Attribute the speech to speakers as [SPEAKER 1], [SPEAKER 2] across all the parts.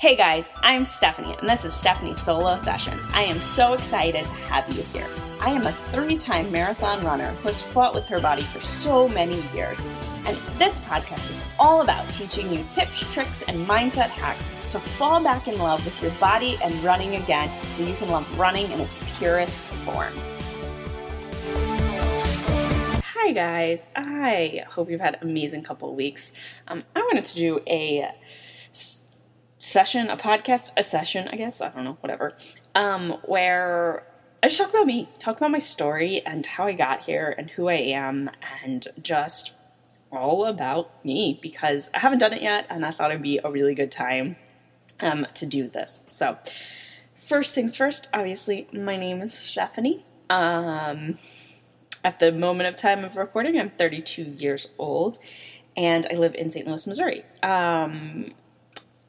[SPEAKER 1] Hey guys, I'm Stephanie, and this is Stephanie Solo Sessions. I am so excited to have you here. I am a three time marathon runner who has fought with her body for so many years. And this podcast is all about teaching you tips, tricks, and mindset hacks to fall back in love with your body and running again so you can love running in its purest form. Hi guys, I hope you've had an amazing couple weeks. Um, I wanted to do a session, a podcast, a session, I guess, I don't know, whatever, um, where I just talk about me, talk about my story and how I got here and who I am and just all about me because I haven't done it yet and I thought it'd be a really good time um, to do this. So, first things first, obviously, my name is Stephanie. Um, at the moment of time of recording, I'm 32 years old and I live in St. Louis, Missouri. Um,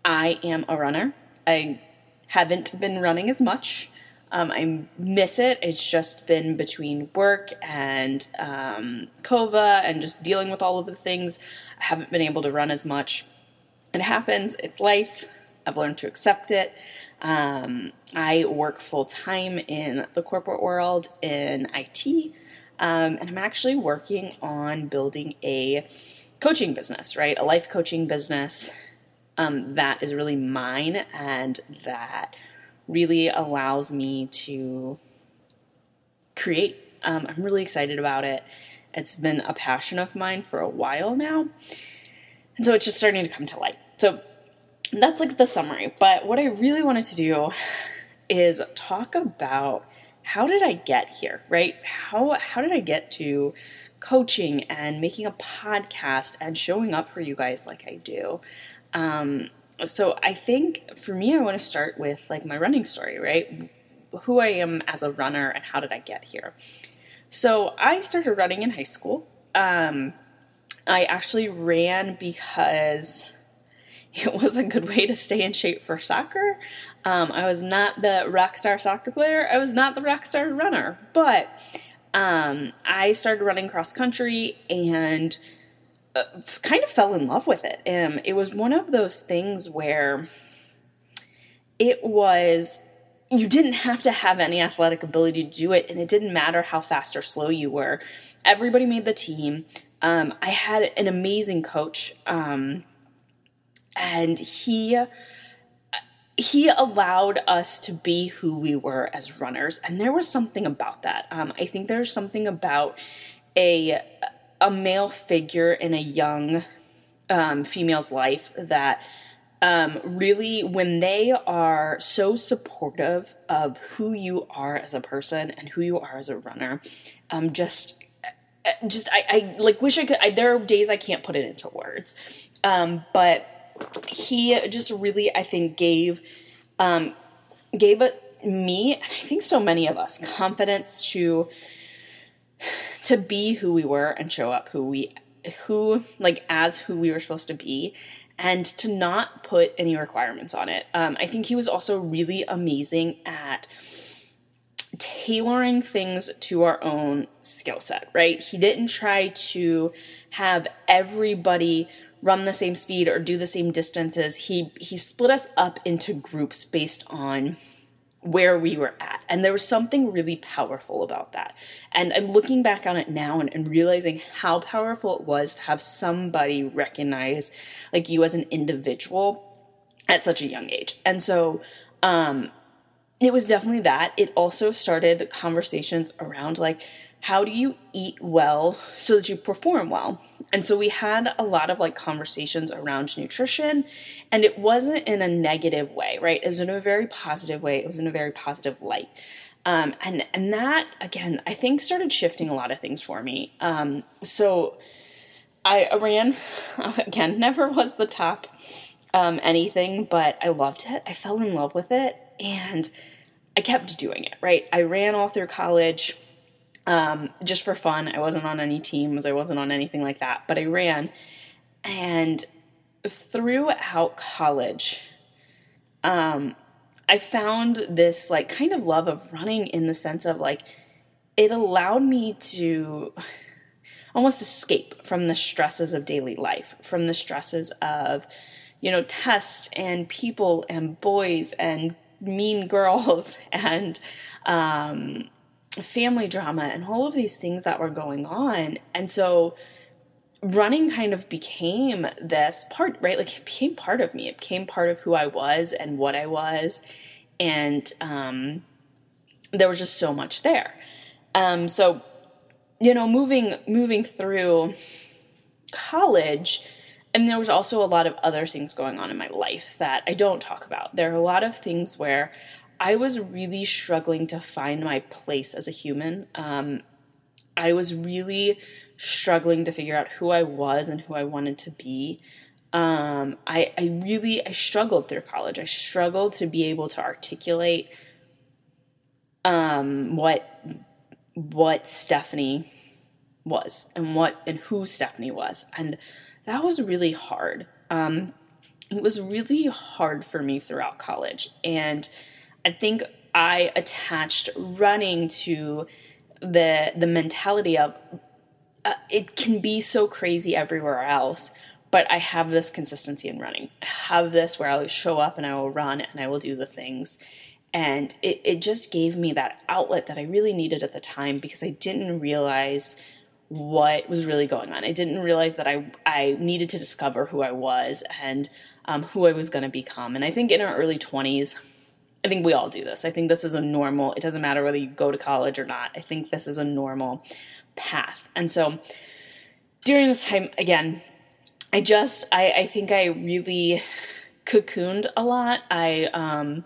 [SPEAKER 1] I am a runner. I haven't been running as much. Um, I miss it. It's just been between work and um, COVID and just dealing with all of the things. I haven't been able to run as much. It happens. It's life. I've learned to accept it. Um, I work full time in the corporate world in IT, um, and I'm actually working on building a coaching business, right? A life coaching business um, that is really mine and that really allows me to create. Um, I'm really excited about it. It's been a passion of mine for a while now. And so it's just starting to come to light. So that's like the summary. But what I really wanted to do is talk about how did I get here, right? How how did I get to coaching and making a podcast and showing up for you guys like I do? Um, so I think for me, I want to start with like my running story, right? Who I am as a runner and how did I get here? So I started running in high school. Um, I actually ran because it was a good way to stay in shape for soccer. Um, I was not the rock star soccer player. I was not the rock star runner, but um, I started running cross country and kind of fell in love with it. Um, it was one of those things where it was you didn't have to have any athletic ability to do it, and it didn't matter how fast or slow you were. Everybody made the team. Um, I had an amazing coach, um, and he he allowed us to be who we were as runners, and there was something about that. Um, I think there's something about a a male figure in a young um, female's life that um, really, when they are so supportive of who you are as a person and who you are as a runner, um, just, just I, I like wish I could. I, there are days I can't put it into words, um, but he just really, I think, gave um, gave it me and I think so many of us confidence to to be who we were and show up who we who like as who we were supposed to be and to not put any requirements on it. Um, I think he was also really amazing at tailoring things to our own skill set, right? He didn't try to have everybody run the same speed or do the same distances. He he split us up into groups based on where we were at. And there was something really powerful about that. And I'm looking back on it now and, and, realizing how powerful it was to have somebody recognize like you as an individual at such a young age. And so um it was definitely that. It also started conversations around like how do you eat well so that you perform well? And so we had a lot of like conversations around nutrition, and it wasn't in a negative way, right? It was in a very positive way. It was in a very positive light. Um, and and that again, I think started shifting a lot of things for me. Um, so I ran again, never was the top um, anything, but I loved it. I fell in love with it, and I kept doing it. Right, I ran all through college um, just for fun. I wasn't on any teams, I wasn't on anything like that, but I ran. And throughout college, um, I found this like kind of love of running in the sense of like it allowed me to almost escape from the stresses of daily life, from the stresses of you know, tests and people and boys and mean girls and um, family drama and all of these things that were going on. And so running kind of became this part, right? Like it became part of me. It became part of who I was and what I was. And um, there was just so much there. Um, so, you know, moving moving through college, and there was also a lot of other things going on in my life that I don't talk about. There are a lot of things where I was really struggling to find my place as a human. Um, I was really struggling to figure out who I was and who I wanted to be. Um, I, I really I struggled through college. I struggled to be able to articulate um, what what Stephanie was and what and who Stephanie was, and that was really hard. Um, it was really hard for me throughout college, and I think I attached running to the the mentality of uh, it can be so crazy everywhere else, but I have this consistency in running. I have this where I will show up and I will run and I will do the things. And it, it just gave me that outlet that I really needed at the time because I didn't realize what was really going on. I didn't realize that I I needed to discover who I was and um, who I was going to become. And I think in our early twenties, I think we all do this. I think this is a normal. It doesn't matter whether you go to college or not. I think this is a normal path. And so during this time, again, I just I I think I really cocooned a lot. I um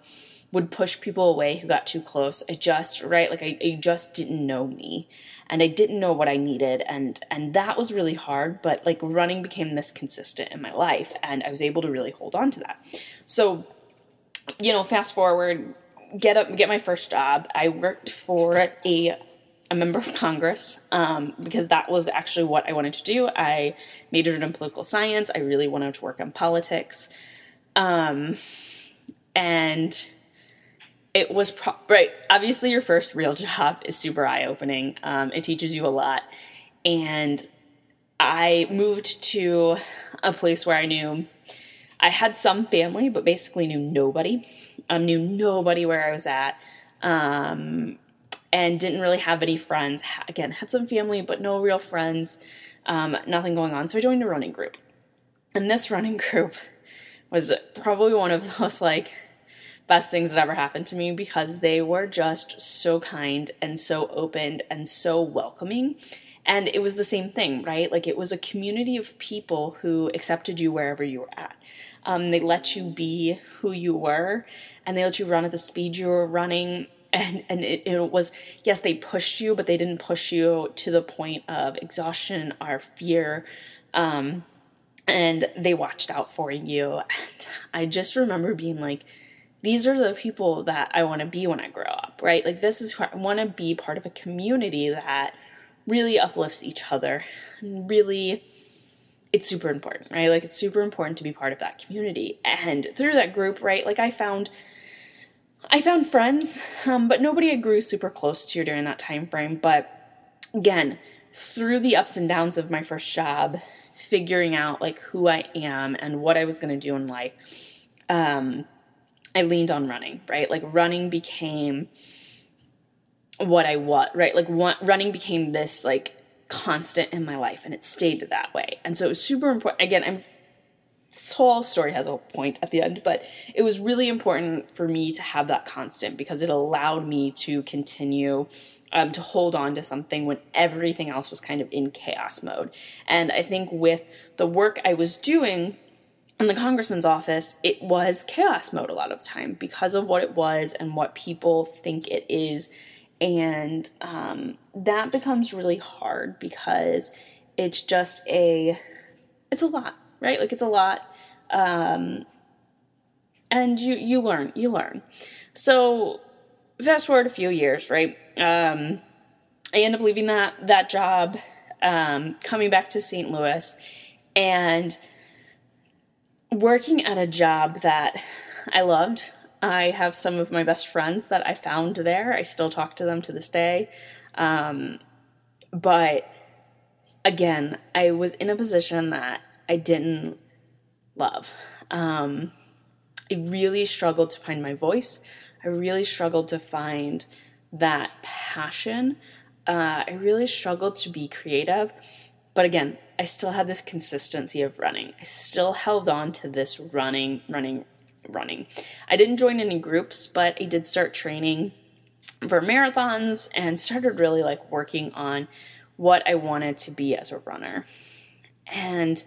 [SPEAKER 1] would push people away who got too close. I just right like I, I just didn't know me and I didn't know what I needed and and that was really hard but like running became this consistent in my life and I was able to really hold on to that. So you know, fast forward, get up get my first job. I worked for a a member of Congress um, because that was actually what I wanted to do. I majored in political science. I really wanted to work on politics. Um, and it was pro- right. Obviously, your first real job is super eye opening. Um, it teaches you a lot, and I moved to a place where I knew I had some family, but basically knew nobody. Um, knew nobody where I was at, um, and didn't really have any friends. Again, had some family, but no real friends. Um, nothing going on. So I joined a running group, and this running group was probably one of those like best things that ever happened to me because they were just so kind and so open and so welcoming. And it was the same thing, right? Like it was a community of people who accepted you wherever you were at. Um, they let you be who you were and they let you run at the speed you were running. And, and it, it was, yes, they pushed you, but they didn't push you to the point of exhaustion or fear. Um, and they watched out for you. And I just remember being like, these are the people that I want to be when I grow up, right? Like, this is I want to be part of a community that really uplifts each other really it's super important, right? Like it's super important to be part of that community. And through that group, right, like I found I found friends, um, but nobody I grew super close to during that time frame. But again, through the ups and downs of my first job, figuring out like who I am and what I was going to do in life, um, I leaned on running, right? Like running became what I was, right? Like one, running became this like constant in my life and it stayed that way. And so it was super important. Again, I'm this whole story has a point at the end, but it was really important for me to have that constant because it allowed me to continue um, to hold on to something when everything else was kind of in chaos mode. And I think with the work I was doing, in the congressman's office, it was chaos mode a lot of the time because of what it was and what people think it is. And um, that becomes really hard because it's just a, it's a lot, right? Like it's a lot. Um, and you, you learn, you learn. So fast forward a few years, right? Um, I end up leaving that, that job, um, coming back to St. Louis and working at a job that I loved. I have some of my best friends that I found there. I still talk to them to this day. Um, but again, I was in a position that I didn't love. Um, I really struggled to find my voice. I really struggled to find that passion. Uh, I really struggled to be creative. But again, I still had this consistency of running. I still held on to this running, running, running. I didn't join any groups, but I did start training for marathons and started really like working on what I wanted to be as a runner. And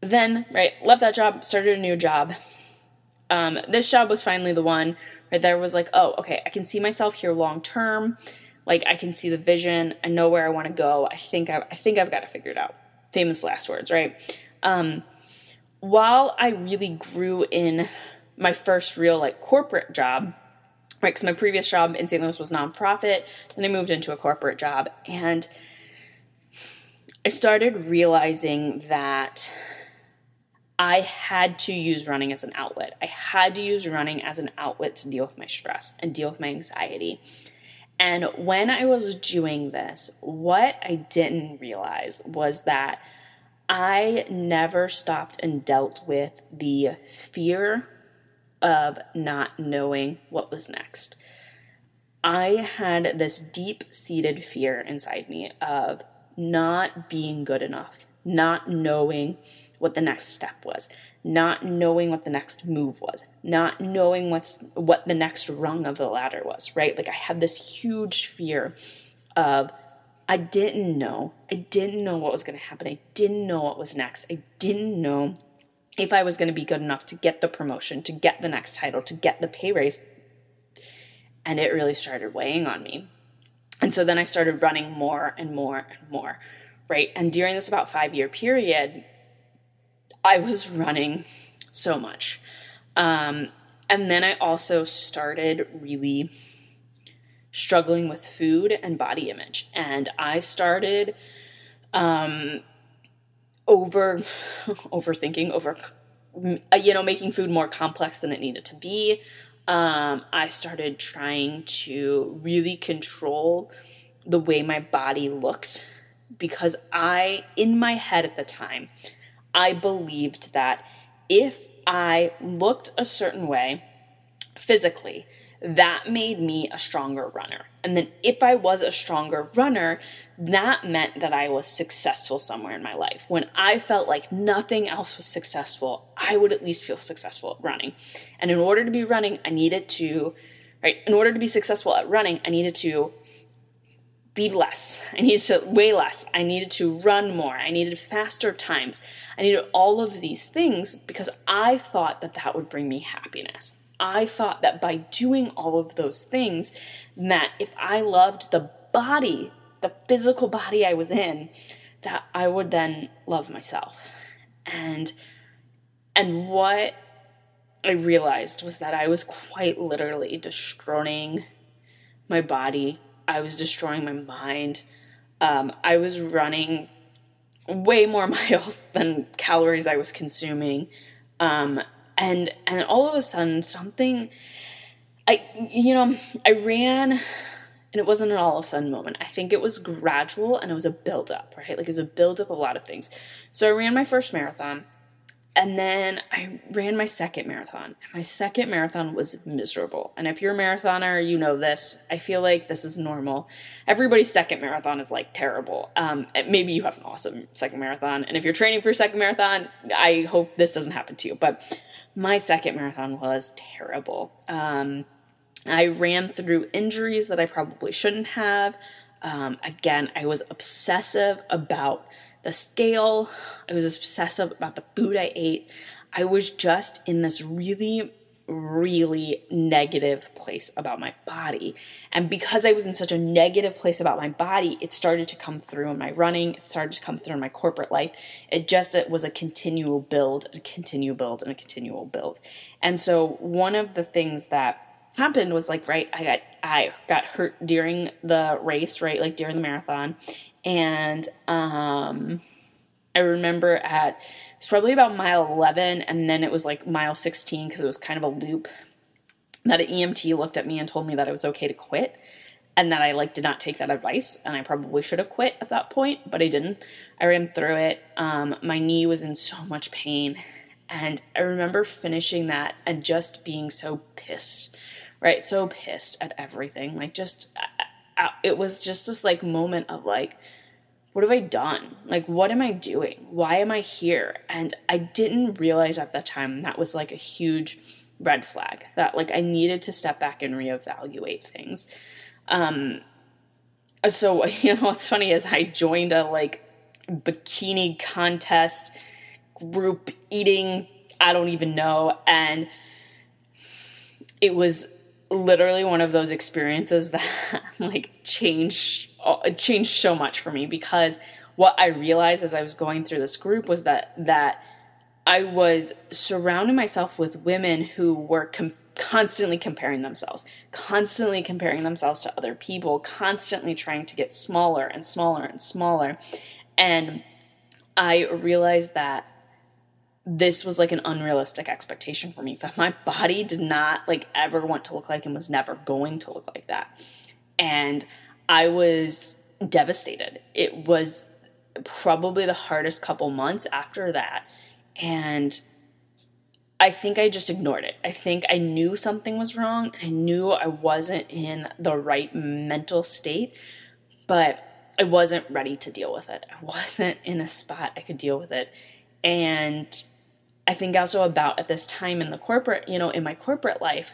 [SPEAKER 1] then, right, left that job, started a new job. Um, this job was finally the one right there was like, oh, okay, I can see myself here long term. Like I can see the vision. I know where I want to go. I think I've, I think I've got it figured out. Famous last words, right? Um, while I really grew in my first real like corporate job, right? Because my previous job in St. Louis was nonprofit, then I moved into a corporate job, and I started realizing that I had to use running as an outlet. I had to use running as an outlet to deal with my stress and deal with my anxiety. And when I was doing this, what I didn't realize was that I never stopped and dealt with the fear of not knowing what was next. I had this deep seated fear inside me of not being good enough, not knowing what the next step was, not knowing what the next move was, not knowing what's what the next rung of the ladder was, right? Like I had this huge fear of I didn't know. I didn't know what was going to happen. I didn't know what was next. I didn't know if I was going to be good enough to get the promotion, to get the next title, to get the pay raise. And it really started weighing on me. And so then I started running more and more and more, right? And during this about five year period, I was running so much. Um, and then I also started really struggling with food and body image. And I started um, over overthinking, over you know, making food more complex than it needed to be. Um, I started trying to really control the way my body looked because I, in my head at the time, I believed that if I looked a certain way physically, that made me a stronger runner. And then if I was a stronger runner, that meant that I was successful somewhere in my life. When I felt like nothing else was successful, I would at least feel successful at running. And in order to be running, I needed to, right, in order to be successful at running, I needed to be less. I needed to weigh less. I needed to run more. I needed faster times. I needed all of these things because I thought that that would bring me happiness. I thought that by doing all of those things, that if I loved the body, the physical body I was in, that I would then love myself. And and what I realized was that I was quite literally destroying my body. I was destroying my mind. Um, I was running way more miles than calories I was consuming. Um, and and all of a sudden something I you know I ran and it wasn't an all of a sudden moment. I think it was gradual and it was a build up, right? Like it was a build up of a lot of things. So I ran my first marathon and then I ran my second marathon. My second marathon was miserable. And if you're a marathoner, you know this. I feel like this is normal. Everybody's second marathon is like terrible. Um, maybe you have an awesome second marathon. And if you're training for a second marathon, I hope this doesn't happen to you. But my second marathon was terrible. Um, I ran through injuries that I probably shouldn't have. Um, again, I was obsessive about the scale, I was obsessive about the food I ate. I was just in this really really negative place about my body. And because I was in such a negative place about my body, it started to come through in my running, it started to come through in my corporate life. It just it was a continual build, a continual build, and a continual build. And so one of the things that happened was like right I got I got hurt during the race, right? Like during the marathon. And um I remember at it's probably about mile 11, and then it was like mile 16 because it was kind of a loop. That an EMT looked at me and told me that it was okay to quit, and that I like did not take that advice, and I probably should have quit at that point, but I didn't. I ran through it. Um, my knee was in so much pain, And I remember finishing that and just being so pissed, right? So pissed at everything. Like, just, it was just this like moment of like, what have I done? Like, what am I doing? Why am I here? And I didn't realize at that time that was like a huge red flag that like I needed to step back and reevaluate things. Um, so, you know, what's funny is I joined a like bikini contest group eating, I don't even know. And it was literally one of those experiences that like changed uh, changed so much for me because what I realized as I was going through this group was that that I was surrounding myself with women who were com- constantly comparing themselves, constantly comparing themselves to other people, constantly trying to get smaller and smaller and smaller. And I realized that this was like an unrealistic expectation for me that my body did not like ever want to look like and was never going to look like that. And I was devastated. It was probably the hardest couple months after that. And I think I just ignored it. I think I knew something was wrong. I knew I wasn't in the right mental state, but I wasn't ready to deal with it. I wasn't in a spot I could deal with it. And I think also about at this time in the corporate, you know, in my corporate life,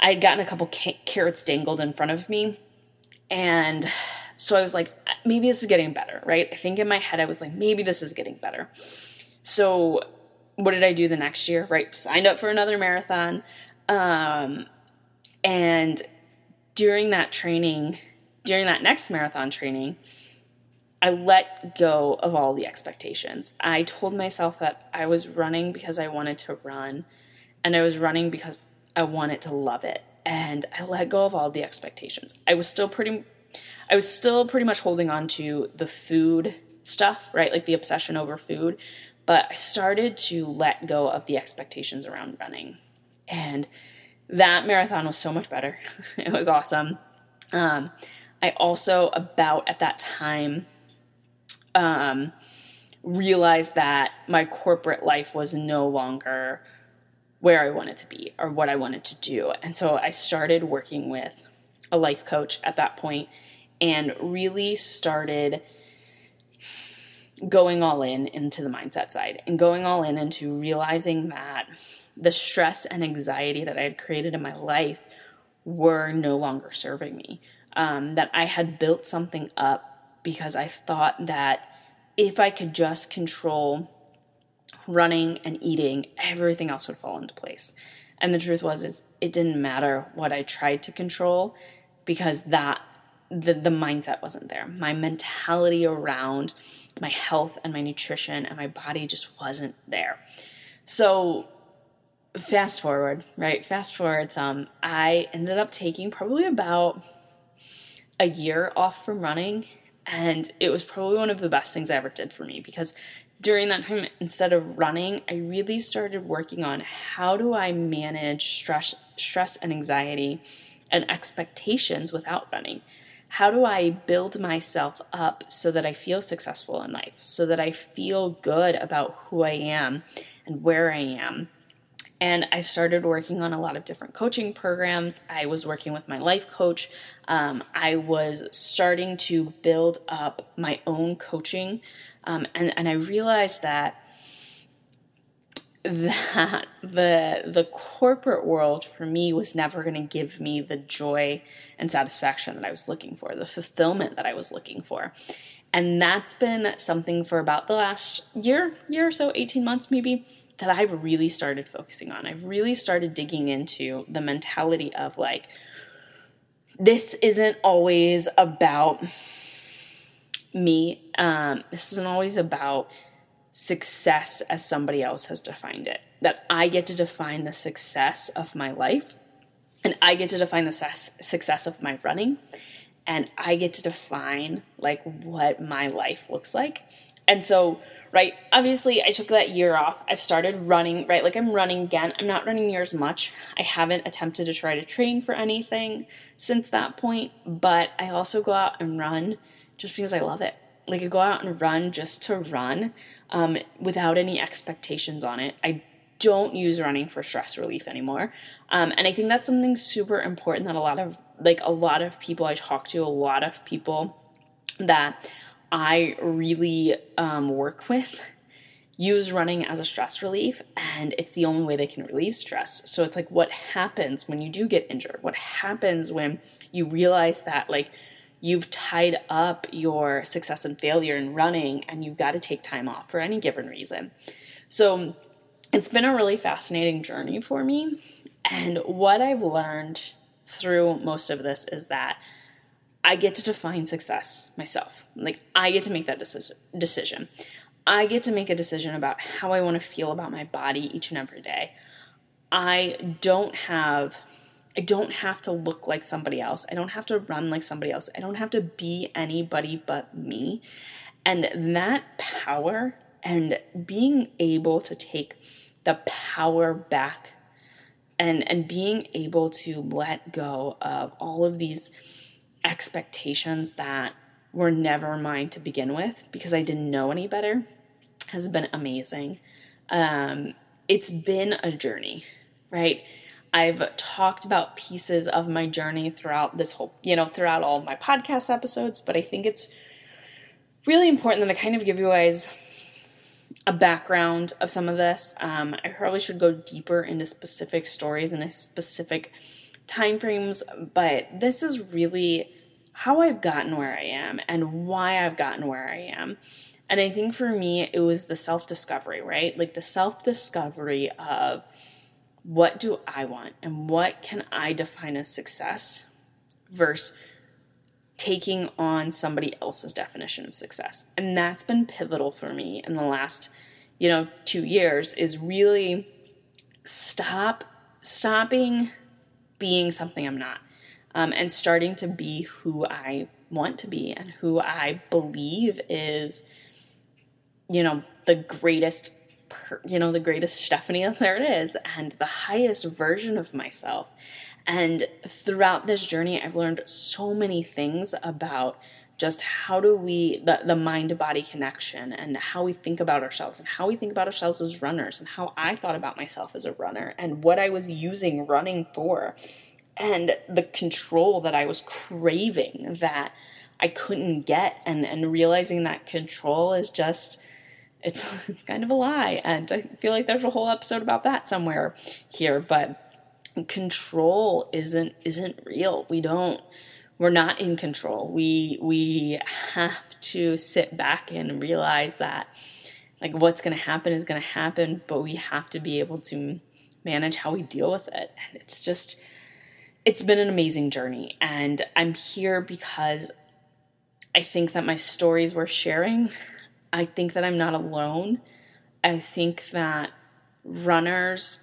[SPEAKER 1] I had gotten a couple carrots dangled in front of me. And so I was like, maybe this is getting better, right? I think in my head, I was like, maybe this is getting better. So what did I do the next year? Right, signed up for another marathon. Um, and during that training, during that next marathon training, I let go of all the expectations. I told myself that I was running because I wanted to run, and I was running because I wanted to love it. And I let go of all the expectations. I was still pretty I was still pretty much holding on to the food stuff, right? Like the obsession over food, but I started to let go of the expectations around running. And that marathon was so much better. it was awesome. Um, I also, about at that time, um, realized that my corporate life was no longer where I wanted to be or what I wanted to do. And so I started working with a life coach at that point and really started going all in into the mindset side and going all in into realizing that the stress and anxiety that I had created in my life were no longer serving me. Um, that I had built something up because I thought that if I could just control running and eating, everything else would fall into place. And the truth was is it didn't matter what I tried to control because that the the mindset wasn't there. My mentality around my health and my nutrition and my body just wasn't there. So fast forward, right? Fast forward some. I ended up taking probably about a year off from running and it was probably one of the best things I ever did for me because during that time instead of running, I really started working on how do I manage stress stress and anxiety and expectations without running how do I build myself up so that I feel successful in life, so that I feel good about who I am and where I am? And I started working on a lot of different coaching programs. I was working with my life coach. Um, I was starting to build up my own coaching. Um, and, and I realized that that the the corporate world for me was never going to give me the joy and satisfaction that I was looking for, the fulfillment that I was looking for. And that's been something for about the last year, year or so, 18 months maybe, that I've really started focusing on. I've really started digging into the mentality of like this isn't always about me. Um, this isn't always about success as somebody else has defined it. That I get to define the success of my life, and I get to define the success of my running, and I get to define like what my life looks like. And so, right, obviously, I took that year off. I've started running, right? Like I'm running again. I'm not running near as much. I haven't attempted to try to train for anything since that point, but I also go out and run just because I love it Like I go out and run just to run um, without any expectations on it. I don't use running for stress relief anymore. Um, and I think that's something super important that a lot of like a lot of people I talk to, a lot of people that I really um, work with use running as a stress relief and it's the only way they can relieve stress. So it's like what happens when you do get injured? What happens when you realize that like you've tied up your success and failure in running and you've got to take time off for any given reason. So it's been a really fascinating journey for me. And what I've learned through most of this is that I get to define success myself. Like, I get to make that decision. I get to make a decision about how I want to feel about my body each and every day. I don't have I don't have to look like somebody else. I don't have to run like somebody else. I don't have to be anybody but me. And that power and being able to take the power back and and being able to let go of all of these expectations that were never mine to begin with because I didn't know any better has been amazing. Um, it's been a journey, right? I've talked about pieces of my journey throughout this whole, you know, throughout all my podcast episodes, but I think it's really important that I kind of give you guys a background of some of this. Um, I probably should go deeper into specific stories and a specific time frames, but this is really how I've gotten where I am and why I've gotten where I am. And I think for me, it was the self discovery, right? Like the self discovery of what do I want and what can I define as success versus taking on somebody else's definition of success. And that's been pivotal for me in the last, you know, 2 years is really stop stopping being something I'm not. Um, and starting to be who I want to be and who I believe is you know, the greatest, you know, the greatest Stephanie there is and the highest version of myself. And throughout this journey, I've learned so many things about just how do we the, the mind body connection and how we think about ourselves and how we think about ourselves as runners and how i thought about myself as a runner and what i was using running for and the control that i was craving that i couldn't get and and realizing that control is just it's it's kind of a lie. And i feel like there's a whole episode about that somewhere here but control isn't isn't real. We don't we're not in control. We we have to sit back and realize that like what's going to happen is going to happen but we have to be able to manage how we deal with it. And it's just it's been an amazing journey. And i'm here because i think that my stories we're sharing. I think that I'm not alone. I think that runners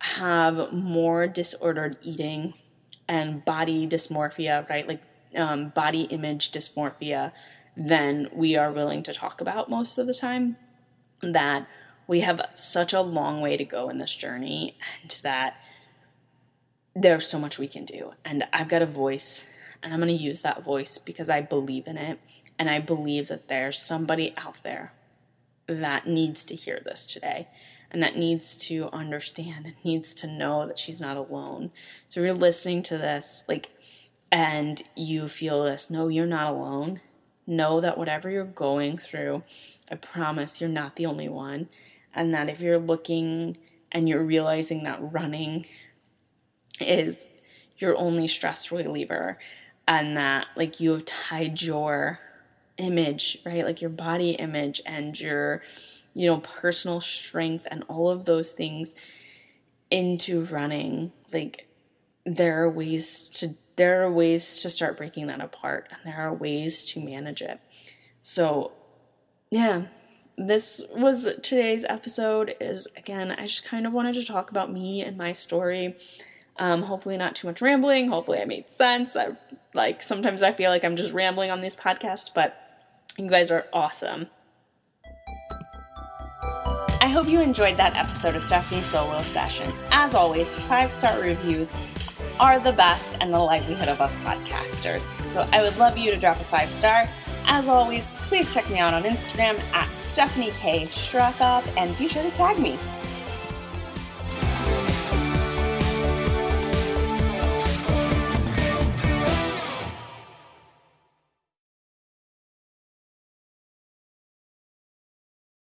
[SPEAKER 1] have more disordered eating and body dysmorphia, right? Like um, body image dysmorphia than we are willing to talk about most of the time. That we have such a long way to go in this journey and that there's so much we can do. And I've got a voice and I'm going to use that voice because I believe in it and I believe that there's somebody out there that needs to hear this today and that needs to understand and needs to know that she's not alone. So you're listening to this, like, and you feel this, no, you're not alone. Know that whatever you're going through, I promise you're not the only one. And that if you're looking and you're realizing that running is your only stress reliever, and that like you have tied your image, right? Like your body image and your, you know, personal strength and all of those things into running. Like there are ways to there are ways to start breaking that apart and there are ways to manage it. So, yeah, this was today's episode is again, I just kind of wanted to talk about me and my story. Um, hopefully not too much rambling. Hopefully I made sense. I like sometimes I feel like I'm just rambling on these podcasts, but you guys are awesome. I hope you enjoyed that episode of Stephanie Solo Sessions. As always, five star reviews are the best and the livelihood of us podcasters. So I would love you to drop a five star. As always, please check me out on Instagram at Stephanie K. Shrakoff and be sure to tag me.